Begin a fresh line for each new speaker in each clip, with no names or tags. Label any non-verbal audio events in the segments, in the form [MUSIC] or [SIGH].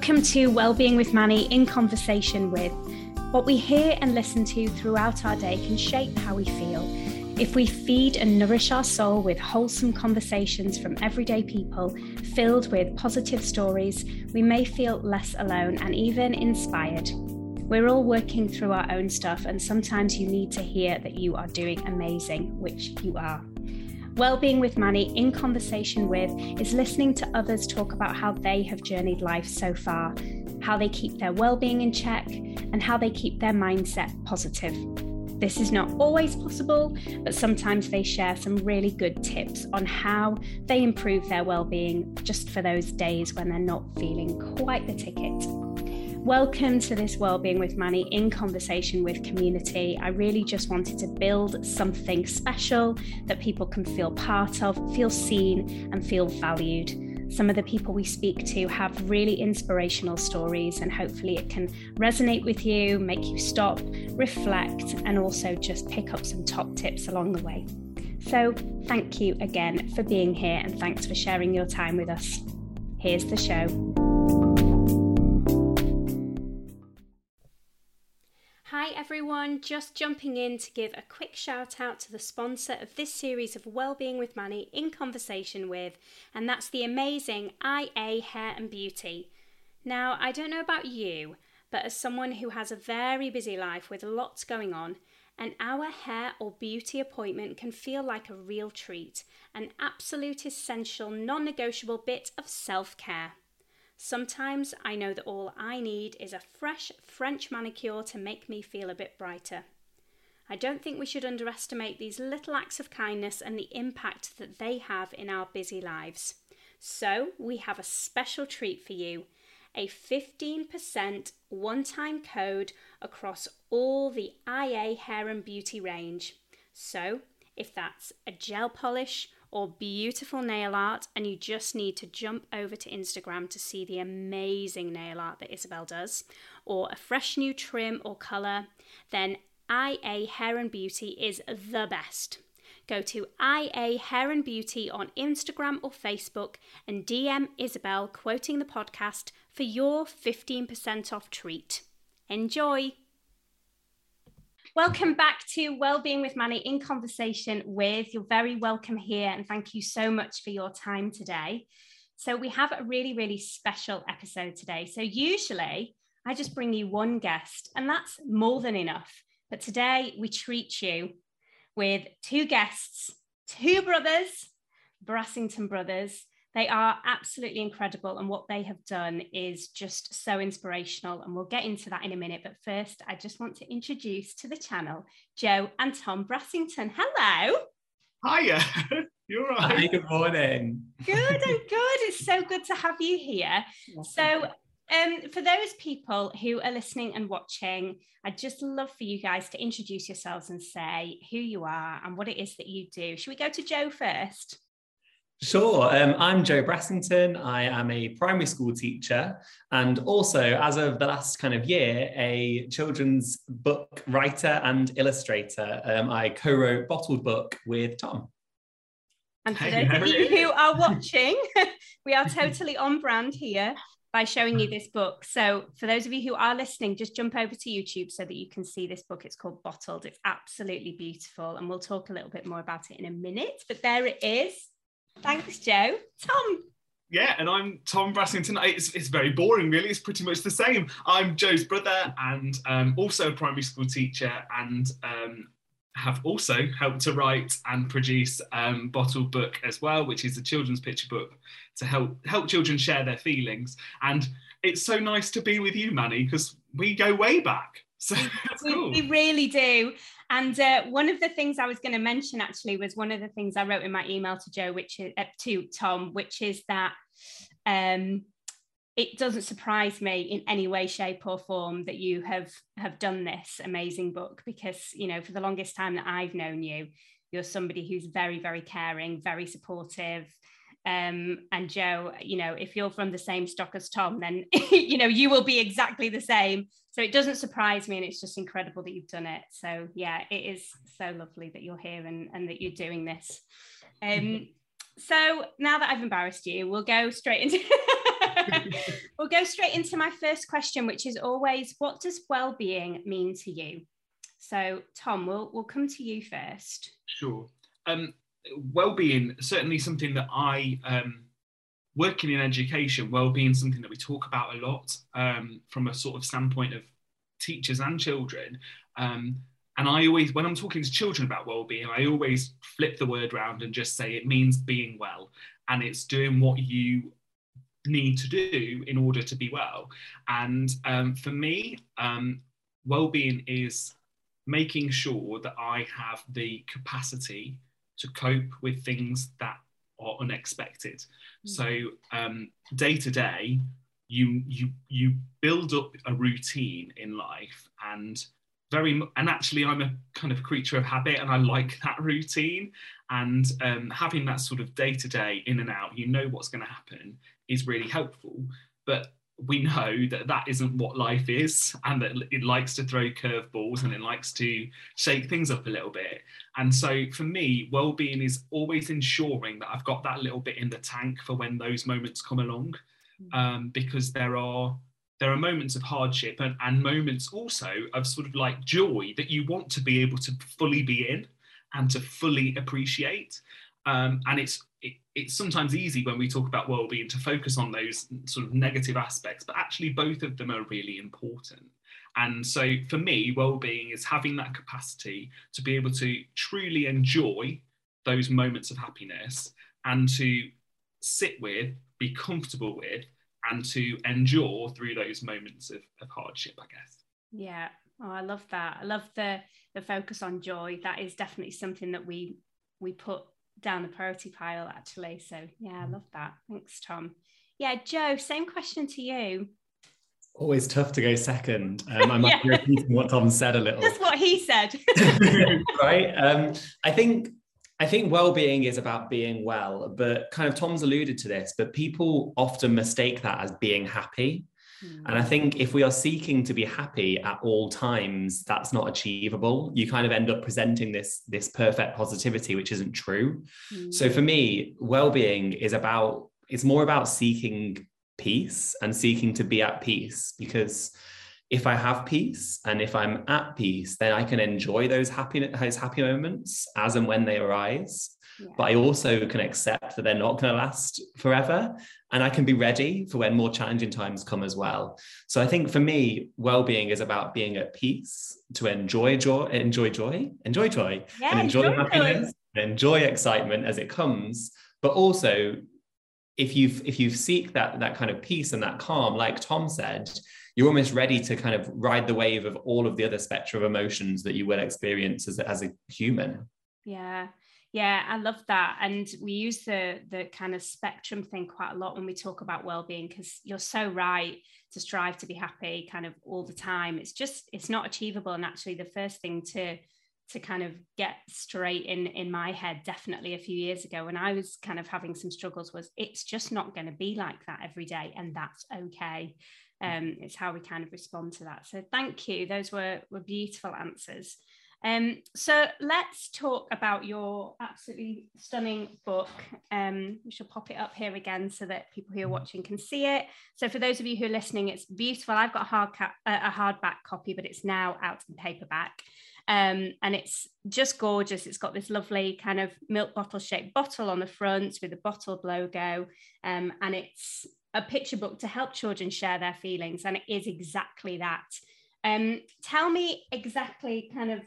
Welcome to Wellbeing with Manny in conversation with. What we hear and listen to throughout our day can shape how we feel. If we feed and nourish our soul with wholesome conversations from everyday people filled with positive stories, we may feel less alone and even inspired. We're all working through our own stuff, and sometimes you need to hear that you are doing amazing, which you are. Wellbeing with Manny in conversation with is listening to others talk about how they have journeyed life so far, how they keep their well-being in check, and how they keep their mindset positive. This is not always possible, but sometimes they share some really good tips on how they improve their well-being just for those days when they're not feeling quite the ticket. Welcome to this Wellbeing with Manny in conversation with community. I really just wanted to build something special that people can feel part of, feel seen, and feel valued. Some of the people we speak to have really inspirational stories, and hopefully, it can resonate with you, make you stop, reflect, and also just pick up some top tips along the way. So, thank you again for being here, and thanks for sharing your time with us. Here's the show. Hi everyone, just jumping in to give a quick shout out to the sponsor of this series of Wellbeing with Manny in conversation with, and that's the amazing IA Hair and Beauty. Now, I don't know about you, but as someone who has a very busy life with lots going on, an hour hair or beauty appointment can feel like a real treat, an absolute essential, non negotiable bit of self care. Sometimes I know that all I need is a fresh French manicure to make me feel a bit brighter. I don't think we should underestimate these little acts of kindness and the impact that they have in our busy lives. So, we have a special treat for you a 15% one time code across all the IA hair and beauty range. So, if that's a gel polish, or beautiful nail art, and you just need to jump over to Instagram to see the amazing nail art that Isabel does, or a fresh new trim or colour, then IA Hair and Beauty is the best. Go to IA Hair and Beauty on Instagram or Facebook and DM Isabel quoting the podcast for your 15% off treat. Enjoy! Welcome back to Wellbeing with Manny in conversation with. You're very welcome here, and thank you so much for your time today. So, we have a really, really special episode today. So, usually I just bring you one guest, and that's more than enough. But today we treat you with two guests, two brothers, Brassington brothers, they are absolutely incredible, and what they have done is just so inspirational. And we'll get into that in a minute. But first, I just want to introduce to the channel Jo and Tom Brassington. Hello.
Hiya. [LAUGHS] You're right.
Hi, good morning.
Good, I'm [LAUGHS] good. It's so good to have you here. So, um, for those people who are listening and watching, I'd just love for you guys to introduce yourselves and say who you are and what it is that you do. Should we go to Jo first?
Sure. Um, I'm Jo Brassington. I am a primary school teacher and also, as of the last kind of year, a children's book writer and illustrator. Um, I co wrote Bottled Book with Tom.
And for those of you who are [LAUGHS] watching, [LAUGHS] we are totally on brand here by showing you this book. So, for those of you who are listening, just jump over to YouTube so that you can see this book. It's called Bottled. It's absolutely beautiful. And we'll talk a little bit more about it in a minute. But there it is. Thanks, Jo. Tom.
Yeah, and I'm Tom Brassington. It's, it's very boring, really. It's pretty much the same. I'm Jo's brother and um, also a primary school teacher and um, have also helped to write and produce um, Bottled Book as well, which is a children's picture book to help help children share their feelings. And it's so nice to be with you, Manny, because we go way back. So [LAUGHS]
we, cool. we, really do. And uh, one of the things I was going to mention actually was one of the things I wrote in my email to Jo, which is uh, to Tom, which is that um, it doesn't surprise me in any way, shape, or form that you have have done this amazing book because you know for the longest time that I've known you, you're somebody who's very, very caring, very supportive, um, and Jo, you know, if you're from the same stock as Tom, then [LAUGHS] you know you will be exactly the same. So it doesn't surprise me, and it's just incredible that you've done it. So yeah, it is so lovely that you're here and, and that you're doing this. Um, [LAUGHS] so now that I've embarrassed you, we'll go straight into [LAUGHS] we'll go straight into my first question, which is always what does well-being mean to you? So, Tom, we'll, we'll come to you first.
Sure. Um, well-being certainly something that I um, working in education. Well-being something that we talk about a lot um, from a sort of standpoint of teachers and children. Um, and I always, when I'm talking to children about well-being, I always flip the word around and just say it means being well, and it's doing what you need to do in order to be well. And um, for me, um, well-being is making sure that I have the capacity to cope with things that are unexpected. Mm-hmm. So um, day to day, you you you build up a routine in life and very and actually i'm a kind of creature of habit and i like that [LAUGHS] routine and um, having that sort of day to day in and out you know what's going to happen is really helpful but we know that that isn't what life is and that it likes to throw curveballs and it likes to shake things up a little bit and so for me well-being is always ensuring that i've got that little bit in the tank for when those moments come along mm. um, because there are there are moments of hardship and, and moments also of sort of like joy that you want to be able to fully be in and to fully appreciate um, and it's it, it's sometimes easy when we talk about well-being to focus on those sort of negative aspects but actually both of them are really important. And so for me well-being is having that capacity to be able to truly enjoy those moments of happiness and to sit with be comfortable with and to endure through those moments of, of hardship i guess.
Yeah. Oh i love that. I love the the focus on joy. That is definitely something that we we put down the priority pile actually. So yeah, I love that. Thanks, Tom. Yeah, Jo, same question to you.
Always tough to go second. Um, I might [LAUGHS] yeah. be repeating what Tom said a little.
Just what he said. [LAUGHS]
right. Um, I think I think well-being is about being well, but kind of Tom's alluded to this, but people often mistake that as being happy. And I think if we are seeking to be happy at all times, that's not achievable. You kind of end up presenting this, this perfect positivity, which isn't true. Mm. So for me, well-being is about, it's more about seeking peace and seeking to be at peace because if I have peace and if I'm at peace, then I can enjoy those happy, those happy moments as and when they arise but I also can accept that they're not going to last forever. And I can be ready for when more challenging times come as well. So I think for me, well-being is about being at peace, to enjoy joy, enjoy joy, enjoy joy, yeah, and enjoy, enjoy happiness, and enjoy excitement as it comes. But also, if you've if you seek that that kind of peace and that calm, like Tom said, you're almost ready to kind of ride the wave of all of the other spectrum of emotions that you will experience as, as a human.
Yeah. Yeah, I love that. And we use the the kind of spectrum thing quite a lot when we talk about well-being because you're so right to strive to be happy kind of all the time. It's just it's not achievable. And actually the first thing to to kind of get straight in in my head definitely a few years ago when I was kind of having some struggles was it's just not going to be like that every day and that's okay. Um, it's how we kind of respond to that. So thank you. Those were were beautiful answers. Um, so let's talk about your absolutely stunning book. Um, we shall pop it up here again so that people who are watching can see it. So for those of you who are listening, it's beautiful. I've got a hard cap, a hardback copy, but it's now out in paperback. Um, and it's just gorgeous. It's got this lovely kind of milk bottle shaped bottle on the front with a bottle logo, um, and it's a picture book to help children share their feelings, and it is exactly that. Um, tell me exactly kind of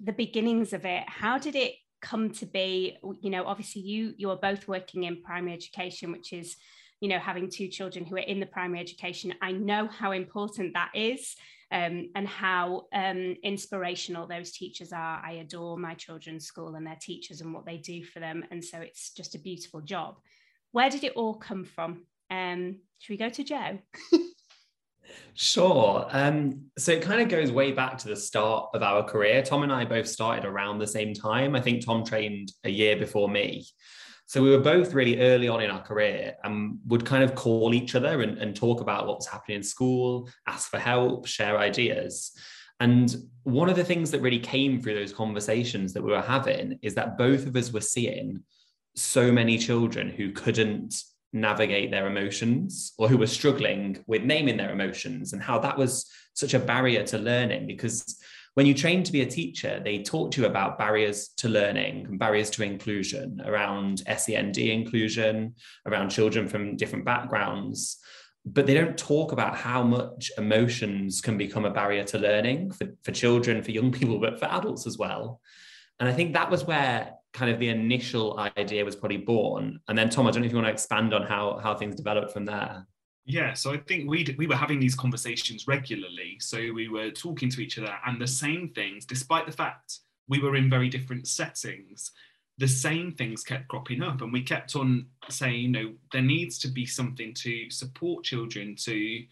the beginnings of it how did it come to be? You know obviously you you are both working in primary education which is you know having two children who are in the primary education. I know how important that is um, and how um, inspirational those teachers are. I adore my children's school and their teachers and what they do for them and so it's just a beautiful job. Where did it all come from? Um, should we go to jo [LAUGHS]
Sure. Um, so it kind of goes way back to the start of our career. Tom and I both started around the same time. I think Tom trained a year before me. So we were both really early on in our career and would kind of call each other and, and talk about what was happening in school, ask for help, share ideas. And one of the things that really came through those conversations that we were having is that both of us were seeing so many children who couldn't navigate their emotions or who were struggling with naming their emotions and how that was such a barrier to learning. Because when you train to be a teacher they talk to you about barriers to learning and barriers to inclusion around SEND inclusion around children from different backgrounds. But they don't talk about how much emotions can become a barrier to learning for, for children for young people but for adults as well. And i think that was where kind of the initial idea was probably born. And then Tom, I don't know if you want to expand on how how things developed from there.
Yeah, so I think we we were having these conversations regularly. So we were talking to each other, and the same things, despite the fact we were in very different settings, the same things kept cropping up, and we kept on saying, you know, there needs to be something to support children to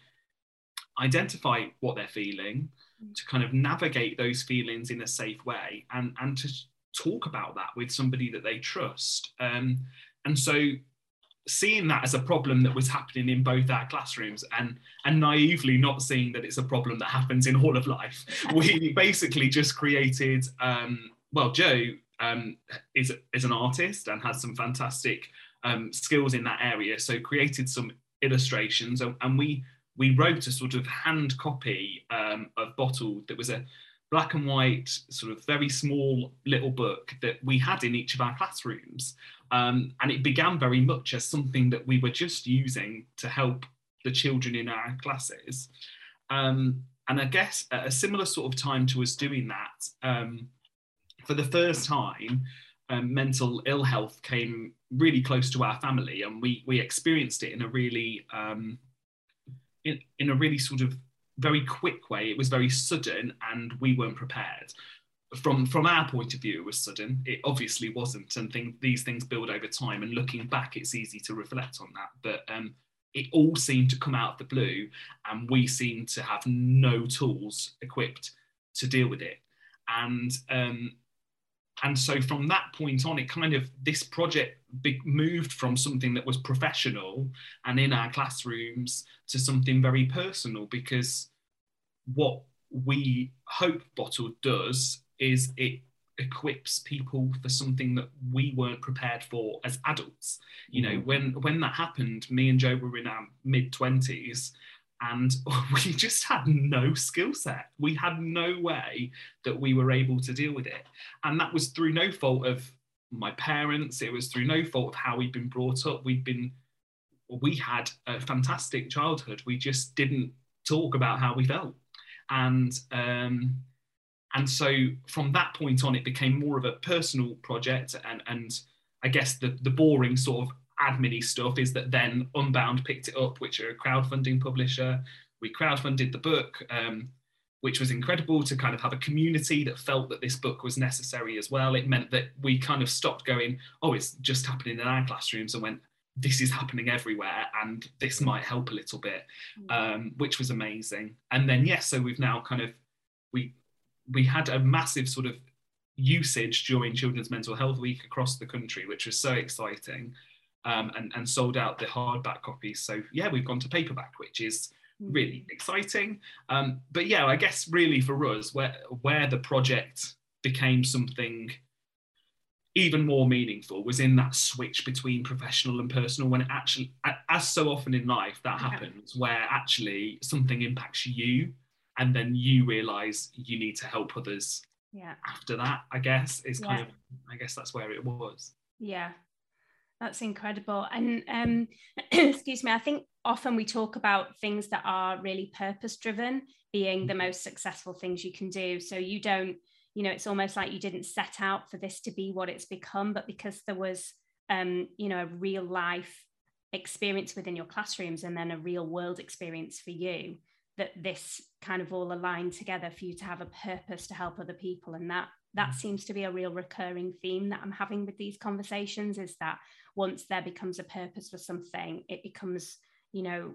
identify what they're feeling, mm. to kind of navigate those feelings in a safe way, and and to talk about that with somebody that they trust. Um, and so seeing that as a problem that was happening in both our classrooms and and naively not seeing that it's a problem that happens in all of life [LAUGHS] we basically just created um, well jo um, is, is an artist and has some fantastic um, skills in that area so created some illustrations and, and we we wrote a sort of hand copy um, of bottle that was a black and white, sort of very small little book that we had in each of our classrooms. Um, and it began very much as something that we were just using to help the children in our classes. Um, and I guess at a similar sort of time to us doing that, um, for the first time, um, mental ill health came really close to our family, and we we experienced it in a really um, in, in a really sort of very quick way. It was very sudden, and we weren't prepared. From from our point of view, it was sudden. It obviously wasn't, and thing, these things build over time. And looking back, it's easy to reflect on that. But um, it all seemed to come out of the blue, and we seemed to have no tools equipped to deal with it. And um, and so from that point on, it kind of this project moved from something that was professional and in our classrooms to something very personal because what we hope Bottled does is it equips people for something that we weren't prepared for as adults. You know, mm-hmm. when when that happened, me and Jo were in our mid twenties, and [LAUGHS] we just had no skill set. We had no way that we were able to deal with it, and that was through no fault of my parents. It was through no fault of how we'd been brought up. We'd been we had a fantastic childhood. We just didn't talk about how we felt and um, and so from that point on, it became more of a personal project. And and I guess the the boring sort of admin stuff is that then Unbound picked it up, which are a crowdfunding publisher. We crowdfunded the book. Um, which was incredible to kind of have a community that felt that this book was necessary as well. It meant that we kind of stopped going, oh, it's just happening in our classrooms, and went, this is happening everywhere and this mm. might help a little bit mm. um, which was amazing and then yes so we've now kind of we we had a massive sort of usage during children's mental health week across the country which was so exciting um, and, and sold out the hardback copies so yeah we've gone to paperback which is. Really exciting. Um, but yeah i guess really for us where where the project became something even more meaningful was in that switch between professional and personal when it actually as so often in life that happens where actually something impacts you and then you realize you need to help others
yeah.
after that i guess is kind yeah. of i guess that's where it was.
Yeah. That's incredible. And um [CLEARS THROAT] excuse me i think often we talk about things that are really purpose driven being the mm-hmm. most successful things you can do so you don't you know it's almost like you didn't set out for this to be what it's become but because there was um, you know a real life experience within your classrooms and then a real world experience for you that this kind of all aligned together for you to have a purpose to help other people and that that mm. seems to be a real recurring theme that i'm having with these conversations is that once there becomes a purpose for something it becomes you know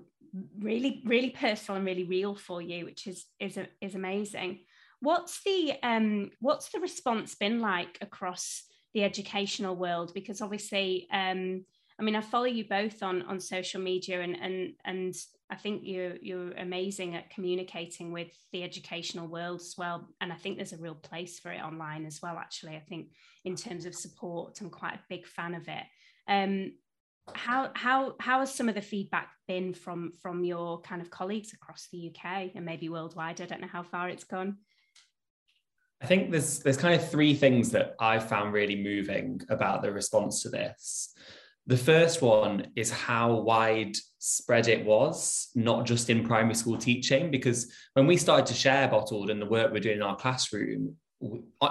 really really personal and really real for you which is is is amazing What's the um, what's the response been like across the educational world? Because obviously, um, I mean, I follow you both on on social media, and and and I think you're you're amazing at communicating with the educational world as well. And I think there's a real place for it online as well. Actually, I think in terms of support, I'm quite a big fan of it. Um, how how how has some of the feedback been from from your kind of colleagues across the UK and maybe worldwide? I don't know how far it's gone.
I think there's there's kind of three things that I found really moving about the response to this. The first one is how widespread it was, not just in primary school teaching, because when we started to share bottled and the work we're doing in our classroom,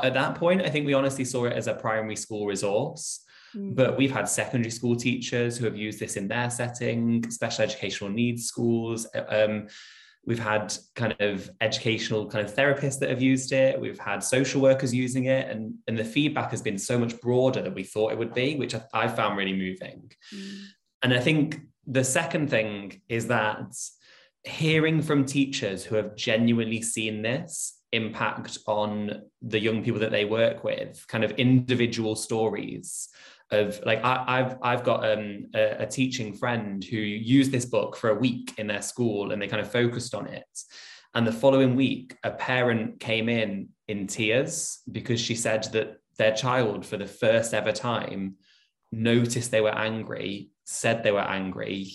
at that point, I think we honestly saw it as a primary school resource. Mm. But we've had secondary school teachers who have used this in their setting, special educational needs schools. Um, we've had kind of educational kind of therapists that have used it. We've had social workers using it, and and the feedback has been so much broader than we thought it would be, which I, I found really moving. Mm. And I think the second thing is that hearing from teachers who have genuinely seen this impact on the young people that they work with, kind of individual stories of like I, have I've got um, a, a, teaching friend who used this book for a week in their school and they kind of focused on it. And the following week, a parent came in in tears because she said that their child, for the first ever time, noticed they were angry, said they were angry,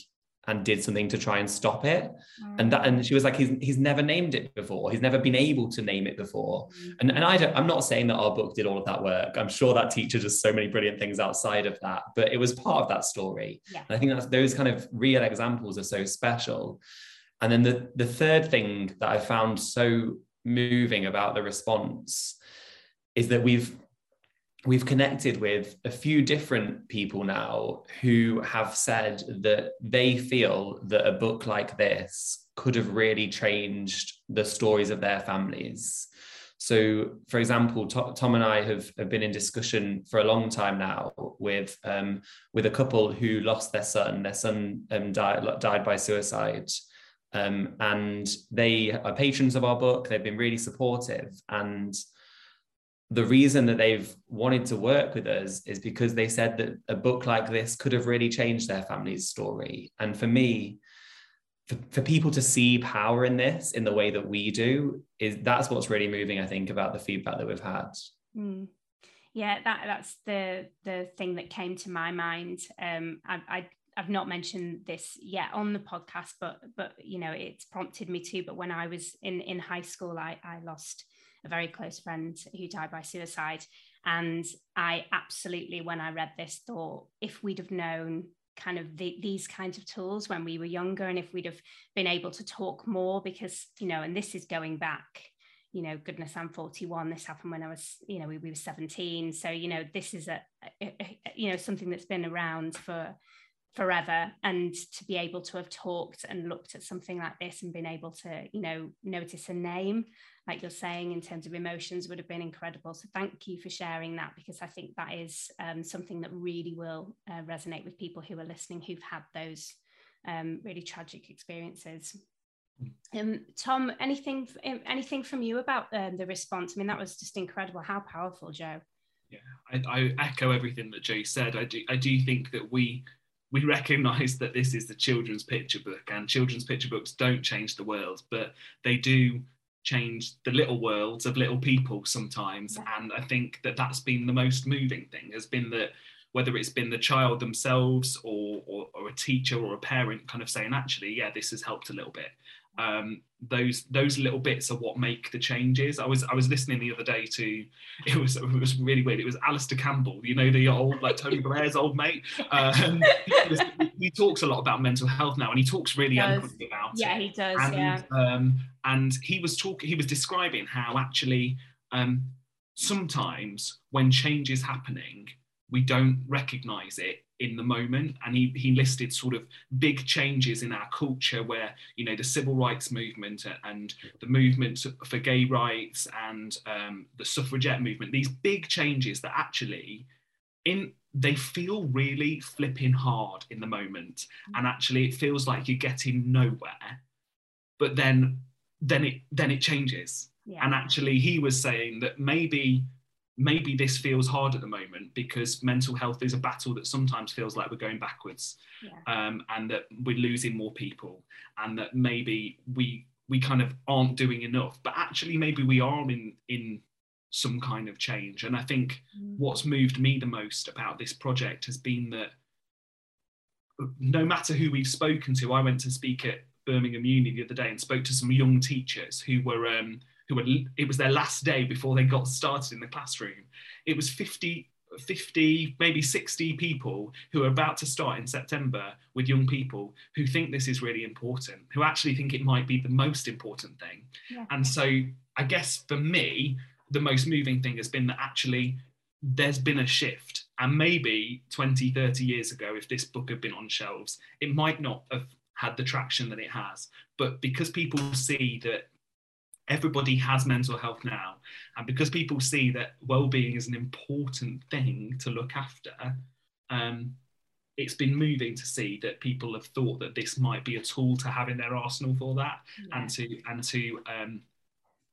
and did something to try and stop it mm. and that and she was like he's he's never named it before he's never been able to name it before mm. and and I don't I'm not saying that our book did all of that work I'm sure that teacher does so many brilliant things outside of that but it was part of that story yeah. and I think that's those kind of real examples are so special and then the the third thing that I found so moving about the response is that we've we've connected with a few different people now who have said that they feel that a book like this could have really changed the stories of their families. So, for example, Tom and I have, have been in discussion for a long time now with um, with a couple who lost their son. Their son um, died died by suicide, um, and they are patrons of our book. They've been really supportive, and the reason that they've wanted to work with us is because they said that a book like this could have really changed their family's story. And for me, for, for people to see power in this in the way that we do, is that's what's really moving, I think, about the feedback that we've had.
Mm. Yeah, that that's the the thing that came to my mind. Um, I, I I've not mentioned this yet on the podcast, but but you know it's prompted me to. But when I was in in high school, I I lost a very close friend who died by suicide. And I absolutely, when I read this, thought if we'd have known kind of the, these kinds of tools when we were younger and if we'd have been able to talk more because you know and this is going back you know goodness i'm 41 this happened when i was you know we, we were 17 so you know this is a, a, a, you know something that's been around for forever and to be able to have talked and looked at something like this and been able to you know notice a name like you're saying in terms of emotions would have been incredible. So thank you for sharing that because i think that is um, something that really will uh, resonate with people who are listening who've had those um, really tragic experiences. Um, tom anything um, anything from you about um, the response? I mean that was just incredible. How powerful jo.
Yeah I, I echo everything that jo said. I do i do think that we we recognize that this is the children's picture book and children's picture books don't change the world but they do change the little worlds of little people sometimes. And i think that that's been the most moving thing has been that whether it's been the child themselves or, or, or a teacher or a parent kind of saying actually yeah this has helped a little bit um, those those little bits are what make the changes. I was I was listening the other day to [LAUGHS] it was it was really weird. It was Alastair Campbell, you know, the old like Tony [LAUGHS] Blair's old mate. Um, he, he, talks a lot about mental health now, and he talks really eloquently about
yeah,
it.
Yeah, he does.
And,
yeah.
Um, and he was talking. He was describing how actually um, sometimes when change is happening, we don't recognise it in the moment and he, he listed sort of big changes in our culture where you know the civil rights movement and the movement for gay rights and um, the suffragette movement these big changes that actually in they feel really flipping hard in the moment. And actually it feels like you're getting nowhere but then then it then it changes. Yeah. and actually he was saying that maybe maybe this feels hard at the moment because mental health is a battle that sometimes feels like we're going backwards yeah. um, and that we're losing more people and that maybe we we kind of aren't doing enough but actually maybe we are in in some kind of change and i think mm. what's moved me the most about this project has been that no matter who we've spoken to, I went to speak at Birmingham Uni the other day and spoke to some young teachers who were um, who it was their last day before they got started in the classroom. It was 50 50, maybe 60 people who are about to start in September with young people who think this is really important, who actually think it might be the most important thing. Yeah. And so I guess for me, the most moving thing has been that actually there's been a shift. And maybe 20, 30 years ago, if this book had been on shelves, it might not have had the traction that it has. But because people see that everybody has mental health now. And because people see that well-being is an important thing to look after um, it's been moving to see that people have thought that this might be a tool to have in their arsenal for that yeah. and to and to um,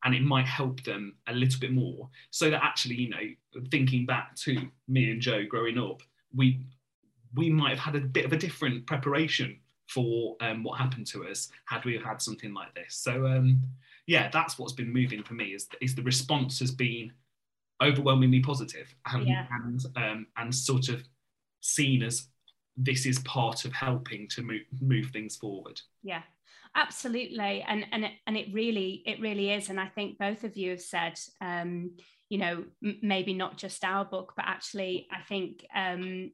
and it might help them a little bit more. So that actually you know thinking back to me and jo growing up we we might have had a bit of a different preparation for um, what happened to us had we had something like this. So um, yeah, that's what's been moving for me is, is the response has been overwhelmingly positive and yeah. and, um, and sort of seen as this is part of helping to move, move things forward.
Yeah, absolutely and and it, and it really it really is and i think both of you have said um you know m- maybe not just our book but actually i think um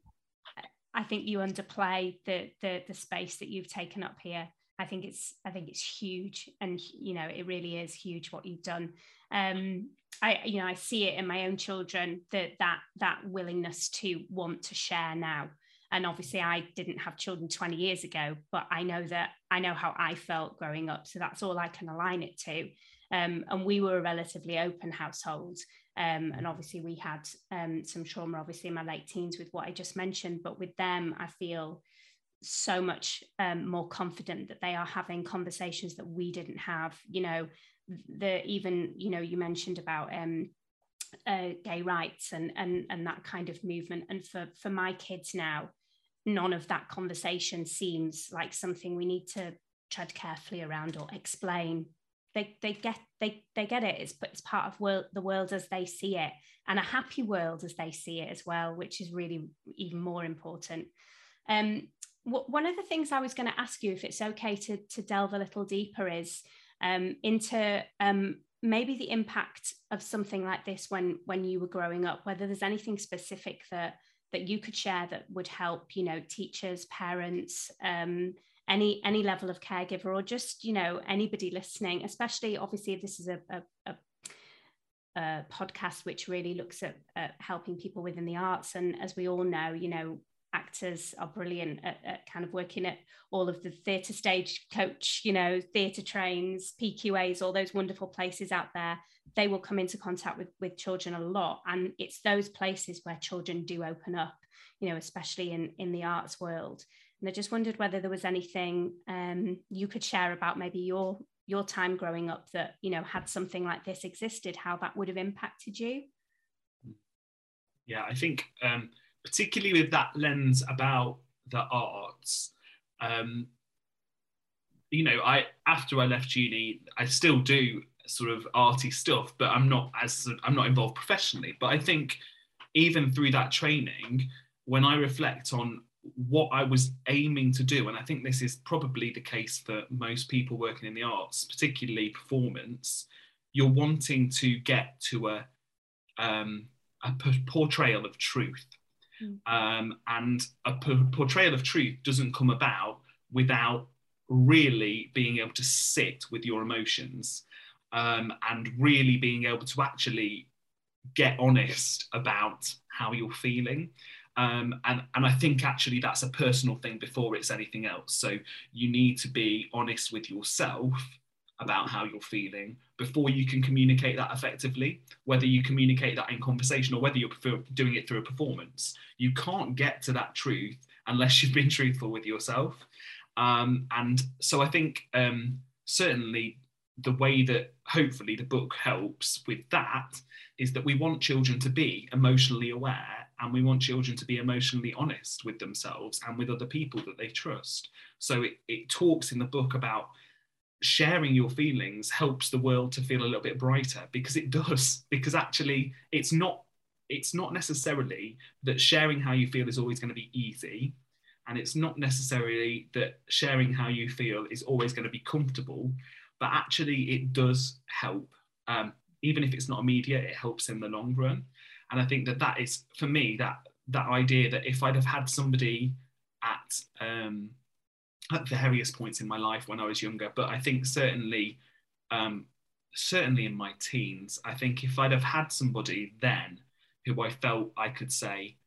i think you underplay the the the space that you've taken up here I think it's I think it's huge, and you know it really is huge what you've done. Um, I you know I see it in my own children that that that willingness to want to share now. And obviously, I didn't have children 20 years ago, but I know that I know how I felt growing up. So that's all I can align it to. Um, and we were a relatively open household. Um, and obviously, we had um, some trauma, obviously, in my late teens with what I just mentioned. But with them, I feel so much um, more confident that they are having conversations that we didn't have you know the even you know you mentioned about um, uh, gay rights and and and that kind of movement. And for for my kids now none of that conversation seems like something we need to tread carefully around or explain. They they get they they get it. It's it's part of world the world as they see it and a happy world as they see it as well which is really even more important. Um one of the things I was going to ask you, if it's okay to, to delve a little deeper, is um, into um, maybe the impact of something like this when when you were growing up. Whether there's anything specific that that you could share that would help, you know, teachers, parents, um, any any level of caregiver, or just you know anybody listening. Especially, obviously, if this is a, a, a podcast which really looks at, at, helping people within the arts. And as we all know, you know, actors are brilliant at, at, kind of working at all of the theatre stage coach, you know, theatre trains, PQAs, all those wonderful places out there. They will come into contact with, with children a lot. And it's those places where children do open up, you know, especially in, in the arts world. And I just wondered whether there was anything um, you could share about maybe your your time growing up that, you know, had something like this existed, how that would have impacted you.
Yeah, I think um, particularly with that lens about the arts. Um, you know, I after I left uni, I still do sort of arty stuff, but I'm not as I'm not involved professionally. But I think even through that training, when I reflect on what I was aiming to do, and I think this is probably the case for most people working in the arts, particularly performance, you're wanting to get to a um, a portrayal of truth Mm. Um, and a portrayal of truth doesn't come about without really being able to sit with your emotions um, and really being able to actually get honest about how you're feeling. Um, and, and I think actually that's a personal thing before it's anything else. So you need to be honest with yourself about how you're feeling before you can communicate that effectively, whether you communicate that in conversation or whether you're doing it through a performance. You can't get to that truth unless you've been [LAUGHS] truthful with yourself. Um, and so I think um, certainly the way that hopefully the book helps with that is that we want children to be emotionally aware and we want children to be emotionally honest with themselves and with other people that they trust. So it, it talks in the book about sharing your feelings helps the world to feel a little bit brighter because it does [LAUGHS] because actually it's not it's not necessarily that sharing how you feel is always going to be easy And it's not necessarily that sharing how you feel is always going to be comfortable, but actually it does help. Um, even if it's not immediate, it helps in the long run. And I think that that is, for me, that that idea that if I'd have had somebody at um, at the various points in my life when I was younger, but I think certainly um, certainly in my teens, I think if I'd have had somebody then who I felt I could say,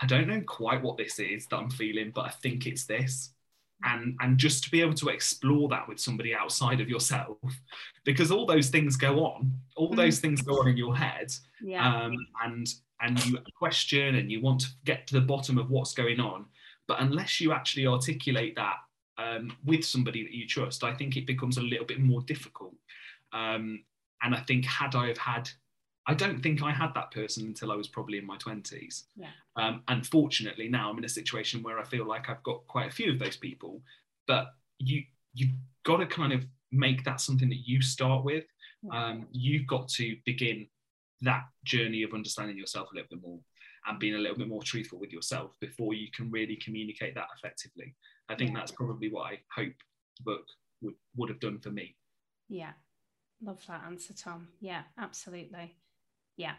I don't know quite what this is that I'm feeling, but I think it's this. And, and just to be able to explore that with somebody outside of yourself, [LAUGHS] because all those things go on, all mm. those things go on in your head, yeah. um, and and you question and you want to get to the bottom of what's going on, but unless you actually articulate that um, with somebody that you trust, I think it becomes a little bit more difficult. Um, and I think had I have had, I don't think I had that person until I was probably in my 20s. Yeah. Um, and fortunately now I'm in a situation where I feel like I've got quite a few of those people. But you you've got to kind of make that something that you start with. Um, you've got to begin that journey of understanding yourself a little bit more and being a little bit more truthful with yourself before you can really communicate that effectively. I think that's probably what I hope the book would would have done for me.
Yeah. Love that answer, Tom. Yeah, absolutely. Yeah.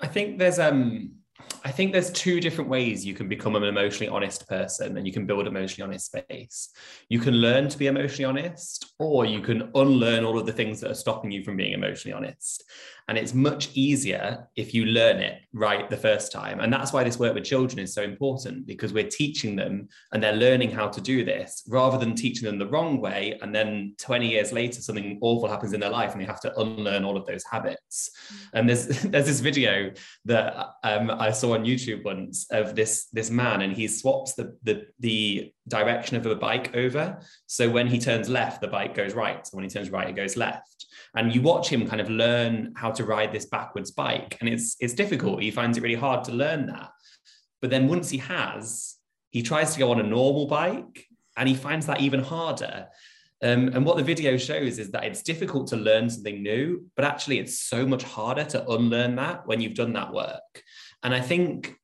I think there's um I think there's two different ways you can become an emotionally honest person and you can build emotionally honest space. You can learn to be emotionally honest, or you can unlearn all of the things that are stopping you from being emotionally honest. And it's much easier if you learn it right the first time. And that's why this work with children is so important because we're teaching them and they're learning how to do this rather than teaching them the wrong way. And then 20 years later, something awful happens in their life and they have to unlearn all of those habits. And there's, [LAUGHS] there's this video that um, I saw on YouTube once of this, this man and he swaps the, the, the direction of a bike over. So when he turns left, the bike goes right. So when he turns right, it goes left. And you watch him kind of learn how to ride this backwards bike. And it's it's difficult. He finds it really hard to learn that. But then once he has he tries to go on a normal bike and he finds that even harder. Um, and what the video shows is that it's difficult to learn something new but actually it's so much harder to unlearn that when you've done that work. And i think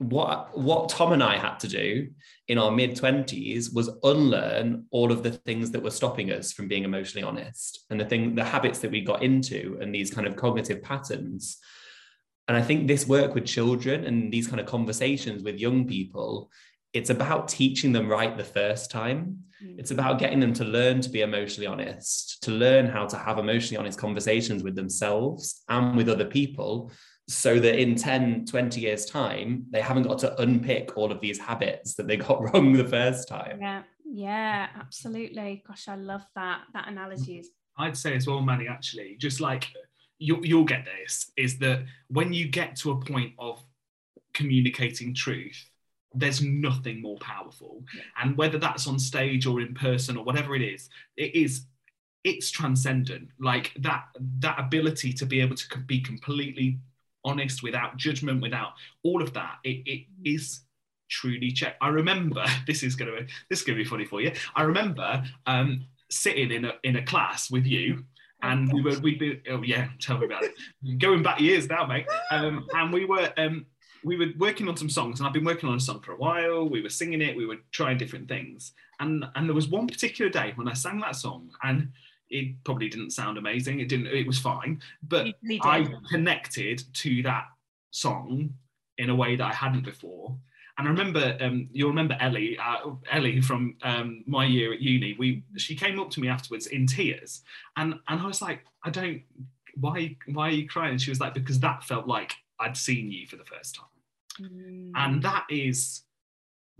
what what Tom and I had to do in our mid 20s was unlearn all of the things that were stopping us from being emotionally honest and the thing the habits that we got into and these kind of cognitive patterns and I think this work with children and these kind of conversations with young people it's about teaching them right the first time mm. it's about getting them to learn to be emotionally honest to learn how to have emotionally honest conversations with themselves and with other people so that in 10 20 years time they haven't got to unpick all of these habits that they got [LAUGHS] wrong the first time.
Yeah yeah absolutely. Gosh i love that that analogy. Is
i'd say as well manny actually just like you, you'll get this is that when you get to a point of communicating truth there's nothing more powerful. Yeah. and whether that's on stage or in person or whatever it is it is it's transcendent. Like that that ability to be able to be completely honest, without judgment, without all of that. It, it is truly check. I remember [LAUGHS] this is gonna this is gonna be funny for you. I remember um, sitting in a in a class with you. And we were, we'd be, oh yeah, tell me about it. Going back years now, mate. Um, [LAUGHS] and we were, um, we were working on some songs, and I've been working on a song for a while. We were singing it, we were trying different things, and and there was one particular day when I sang that song, and it probably didn't sound amazing. It didn't. It was fine, but I connected to that song in a way that I hadn't before. And I remember, um, you'll remember Ellie, uh, Ellie from um, my year at uni. We she came up to me afterwards in tears, and and I was like, I don't. Why why are you crying? And she was like, because that felt like I'd seen you for the first time, mm. and that is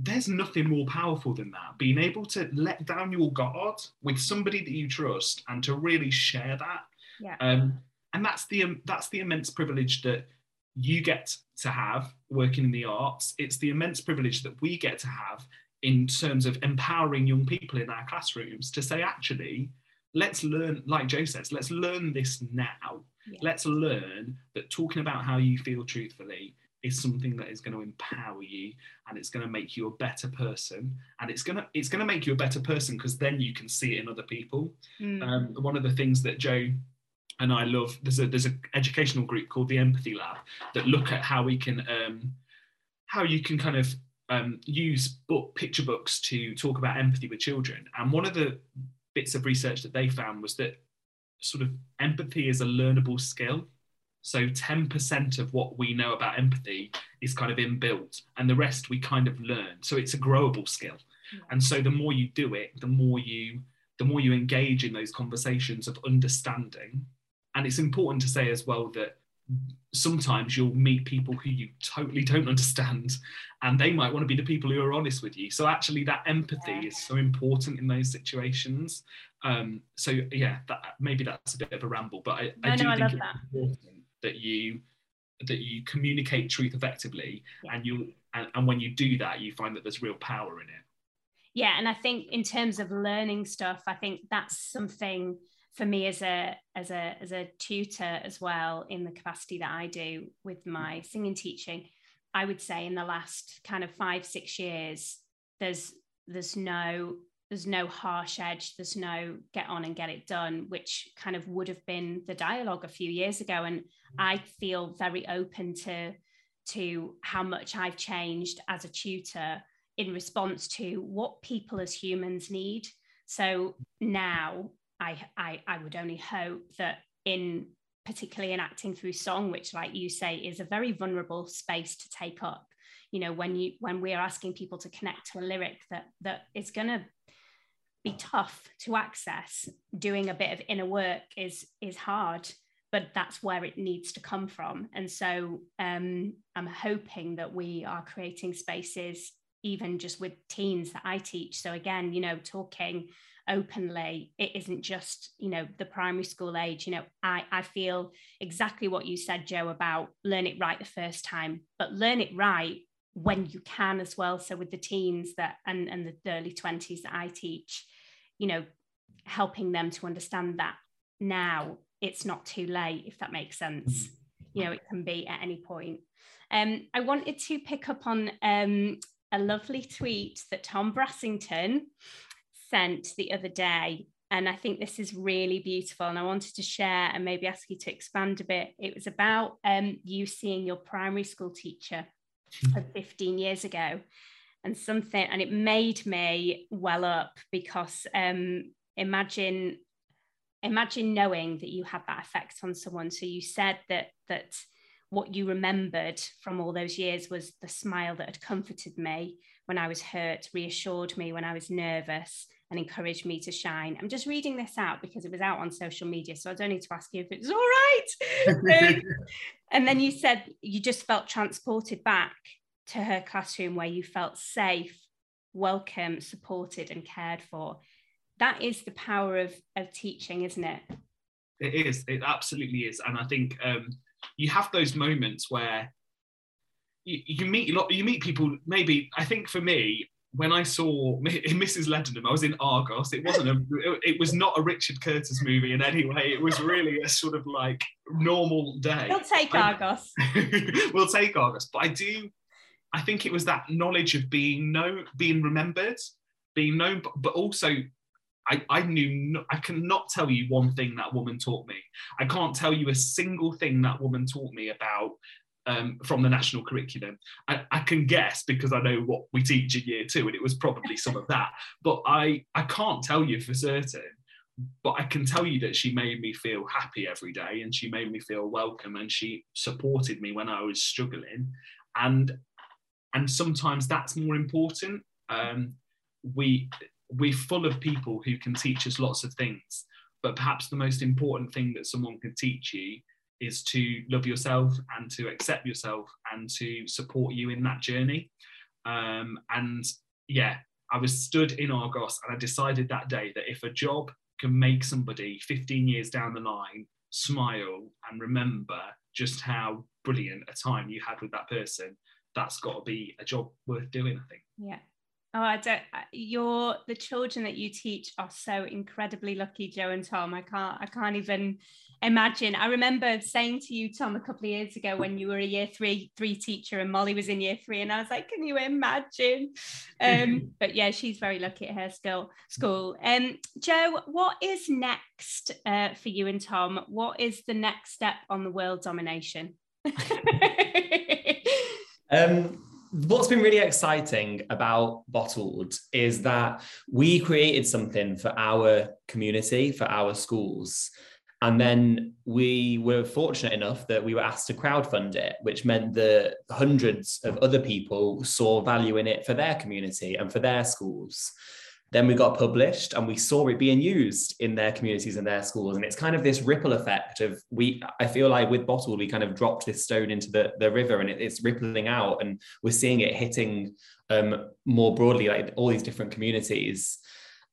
there's nothing more powerful than that. Being able to let down your guard with somebody that you trust and to really share that.
Yeah.
Um, and that's the um, that's the immense privilege that you get to have working in the arts. It's the immense privilege that we get to have in terms of empowering young people in our classrooms to say, actually, let's learn, like Jo says, let's learn this now. Yeah. Let's learn that talking about how you feel truthfully is something that is going to empower you and it's going to make you a better person and it's going to it's going to make you a better person because then you can see it in other people mm. um, one of the things that jo and i love there's a there's an educational group called the empathy lab that look at how we can um, how you can kind of um, use book picture books to talk about empathy with children. And one of the bits of research that they found was that sort of empathy is a learnable skill. So 10% of what we know about empathy is kind of inbuilt, and the rest we kind of learn. So it's a growable skill. And so the more you do it, the more you the more you engage in those conversations of understanding. And it's important to say as well that sometimes you'll meet people who you totally don't understand and they might want to be the people who are honest with you so actually that empathy yeah. is so important in those situations um, so yeah that maybe that's a bit of a ramble but i,
no,
I do
no,
think
I
it's
that.
That you that you communicate truth effectively yeah. and you and, and when you do that you find that there's real power in it
yeah and i think in terms of learning stuff i think that's something for me as a as a as a tutor as well in the capacity that I do with mm. my singing teaching, I would say in the last kind of five six years, there's there's no there's no harsh edge there's no get on and get it done which kind of would have been the dialogue a few years ago and i feel very open to to how much i've changed as a tutor in response to what people as humans need so now I, I, I would only hope that in particularly in acting through song, which, like you say, is a very vulnerable space to take up. You know, when you when we are asking people to connect to a lyric that that is going to be tough to access, doing a bit of inner work is is hard, but that's where it needs to come from. And so um, I'm hoping that we are creating spaces, even just with teens that I teach. So again, you know, talking openly it isn't just you know the primary school age you know i i feel exactly what you said jo about learn it right the first time but learn it right when you can as well so with the teens that and and the early 20s that i teach you know helping them to understand that now it's not too late if that makes sense mm. you know it can be at any point um i wanted to pick up on um a lovely tweet that tom brassington sent the other day. And I think this is really beautiful. And I wanted to share and maybe ask you to expand a bit. It was about um, you seeing your primary school teacher. Of 15 years ago and something, and it made me well up because um, imagine imagine knowing that you had that effect on someone so you said that that what you remembered from all those years was the smile that had comforted me when i was hurt reassured me when i was nervous and encouraged me to shine. I'm just reading this out because it was out on social media, so I don't need to ask you if it's all right. [LAUGHS] and then you said you just felt transported back to her classroom where you felt safe, welcome, supported, and cared for. That is the power of, of teaching, isn't it?
It is. It absolutely is. And I think um, you have those moments where you, you meet a lot. You meet people. Maybe I think for me, when I saw [LAUGHS] Mrs. Leadenham, I was in Argos. It wasn't a, it was not a Richard Curtis movie in any way. It was really a sort of like normal day.
We'll take Argos. [LAUGHS]
we'll take Argos. But I do, I think it was that knowledge of being known, being remembered, being known, but also I, I knew no, I cannot tell you one thing that woman taught me. I can't tell you a single thing that woman taught me about um, from the national curriculum. I, I, can guess because I know what we teach in year two, and it was probably some of that. But I, I can't tell you for certain. But I can tell you that she made me feel happy every day, and she made me feel welcome, and she supported me when I was struggling, and and sometimes that's more important. Um, we we're full of people who can teach us lots of things, but perhaps the most important thing that someone can teach you is to love yourself and to accept yourself and to support you in that journey. Um, and yeah, I was stood in Argos and I decided that day that if a job can make somebody 15 years down the line smile and remember just how brilliant a time you had with that person, that's got to be a job worth doing, I think.
Yeah. Oh, I don't. You're the children that you teach are so incredibly lucky, Jo and Tom. I can't. I can't even imagine. I remember saying to you, Tom, a couple of years ago when you were a year three three teacher and Molly was in year three, and I was like, "Can you imagine?" Um, [LAUGHS] but yeah, she's very lucky at her school. School. Um, Jo, what is next uh, for you and Tom? What is the next step on the world domination? [LAUGHS]
um what's been really exciting about Bottled is that we created something for our community, for our schools. And then we were fortunate enough that we were asked to crowdfund it, which meant that hundreds of other people saw value in it for their community and for their schools. Then we got published and we saw it being used in their communities and their schools. And it's kind of this ripple effect of we, I feel like with Bottle, we kind of dropped this stone into the, the river and it, it's rippling out and we're seeing it hitting um, more broadly, like all these different communities.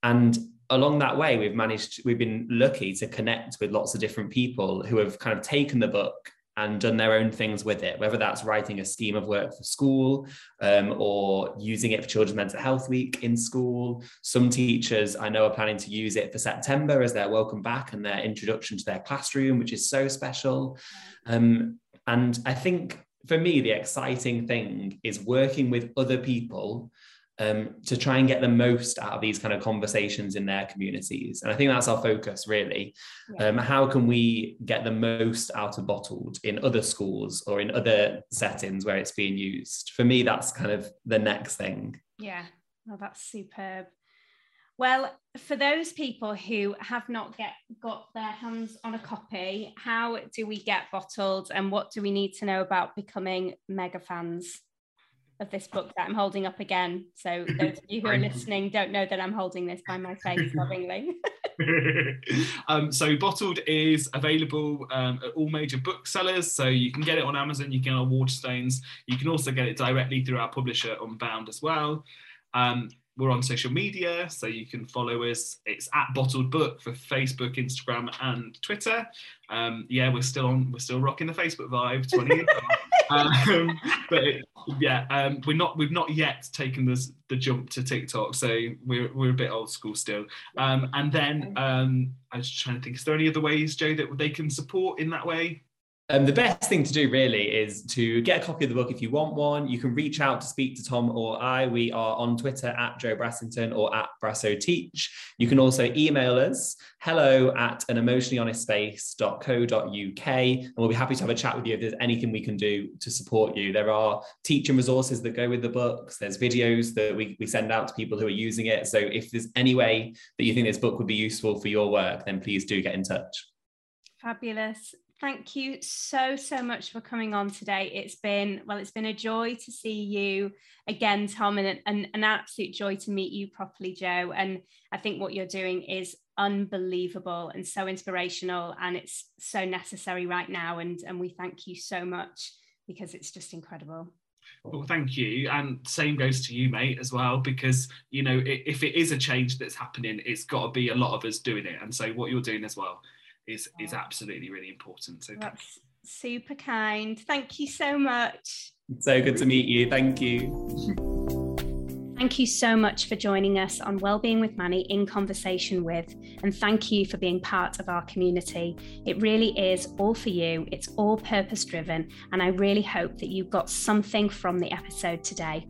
And along that way, we've managed, we've been lucky to connect with lots of different people who have kind of taken the book and done their own things with it, whether that's writing a scheme of work for school um, or using it for Children's Mental Health Week in school. Some teachers I know are planning to use it for September as their welcome back and their introduction to their classroom, which is so special. Um, and I think for me, the exciting thing is working with other people um, to try and get the most out of these kind of conversations in their communities. And I think that's our focus, really. Yeah. Um, how can we get the most out of bottled in other schools or in other settings where it's being used? For me, that's kind of the next thing.
Yeah, well, that's superb. Well, for those people who have not get, got their hands on a copy, how do we get bottled and what do we need to know about becoming mega fans? Of this book that I'm holding up again. So [LAUGHS] those of you who are listening don't know that I'm holding this by my face [LAUGHS] lovingly. [LAUGHS]
um, so Bottled is available um, at all major booksellers. So you can get it on Amazon, you can get it on Waterstones. You can also get it directly through our publisher Unbound as well. Um, we're on social media, so you can follow us. It's at Bottled Book for Facebook, Instagram, and Twitter. Um, yeah, we're still on. We're still rocking the Facebook vibe. Twenty years. Um, [LAUGHS] but it, yeah, um, we're not. We've not yet taken this, the jump to TikTok, so we're we're a bit old school still. Um, and then um, I was trying to think. Is there any other ways, Jo, that they can support in that way?
Um, the best thing to do really is to get a copy of the book if you want one. You can reach out to speak to Tom or I. We are on Twitter at Jo Brassington or at Brasso Teach. You can also email us hello at an emotionally honest space.co.uk and we'll be happy to have a chat with you if there's anything we can do to support you. There are teaching resources that go with the books, there's videos that we, we send out to people who are using it. So if there's any way that you think this book would be useful for your work, then please do get in touch.
Fabulous thank you so so much for coming on today. It's been well it's been a joy to see you again tom and an, absolute joy to meet you properly jo and i think what you're doing is unbelievable and so inspirational and it's so necessary right now. And and we thank you so much because it's just incredible.
Well, thank you. And same goes to you, mate, as well, because, you know, if it is a change that's happening, it's got to be a lot of us doing it. And so what you're doing as well is is oh. absolutely really important. So
that's super kind. Thank you so much.
So good to meet you. Thank you.
Thank you so much for joining us on Wellbeing with Manny in conversation with, and thank you for being part of our community. It really is all for you, it's all purpose driven, and I really hope that you got something from the episode today.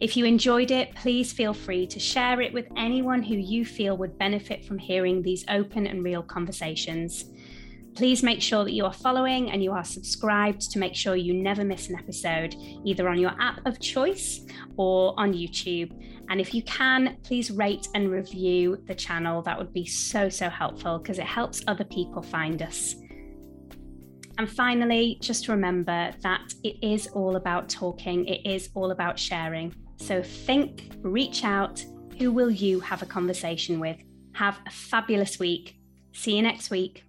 If you enjoyed it, please feel free to share it with anyone who you feel would benefit from hearing these open and real conversations. Please make sure that you are following and you are subscribed to make sure you never miss an episode, either on your app of choice or on YouTube. And if you can, please rate and review the channel. That would be so, so helpful because it helps other people find us. And finally, just remember that it is all about talking, it is all about sharing. So think, reach out. Who will you have a conversation with? Have a fabulous week. See you next week.